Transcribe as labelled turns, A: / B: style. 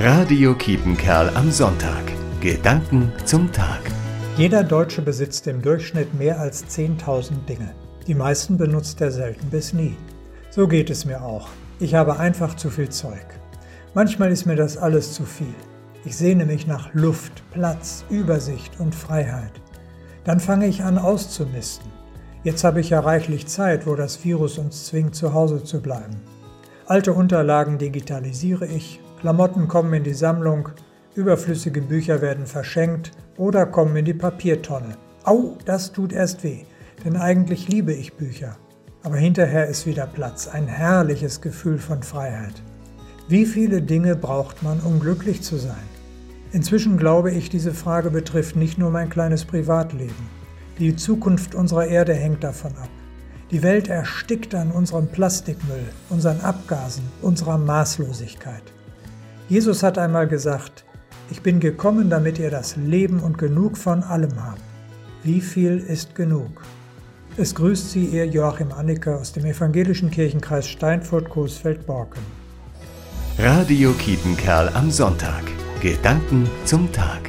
A: Radio Kiepenkerl am Sonntag. Gedanken zum Tag.
B: Jeder Deutsche besitzt im Durchschnitt mehr als 10.000 Dinge. Die meisten benutzt er selten bis nie. So geht es mir auch. Ich habe einfach zu viel Zeug. Manchmal ist mir das alles zu viel. Ich sehne mich nach Luft, Platz, Übersicht und Freiheit. Dann fange ich an auszumisten. Jetzt habe ich ja reichlich Zeit, wo das Virus uns zwingt, zu Hause zu bleiben. Alte Unterlagen digitalisiere ich, Klamotten kommen in die Sammlung, überflüssige Bücher werden verschenkt oder kommen in die Papiertonne. Au, das tut erst weh, denn eigentlich liebe ich Bücher. Aber hinterher ist wieder Platz, ein herrliches Gefühl von Freiheit. Wie viele Dinge braucht man, um glücklich zu sein? Inzwischen glaube ich, diese Frage betrifft nicht nur mein kleines Privatleben. Die Zukunft unserer Erde hängt davon ab. Die Welt erstickt an unserem Plastikmüll, unseren Abgasen, unserer Maßlosigkeit. Jesus hat einmal gesagt, ich bin gekommen, damit ihr das Leben und genug von allem habt. Wie viel ist genug? Es grüßt Sie Ihr Joachim Anniker aus dem evangelischen Kirchenkreis Steinfurt-Coesfeld-Borken.
A: Radio Kiepenkerl am Sonntag. Gedanken zum Tag.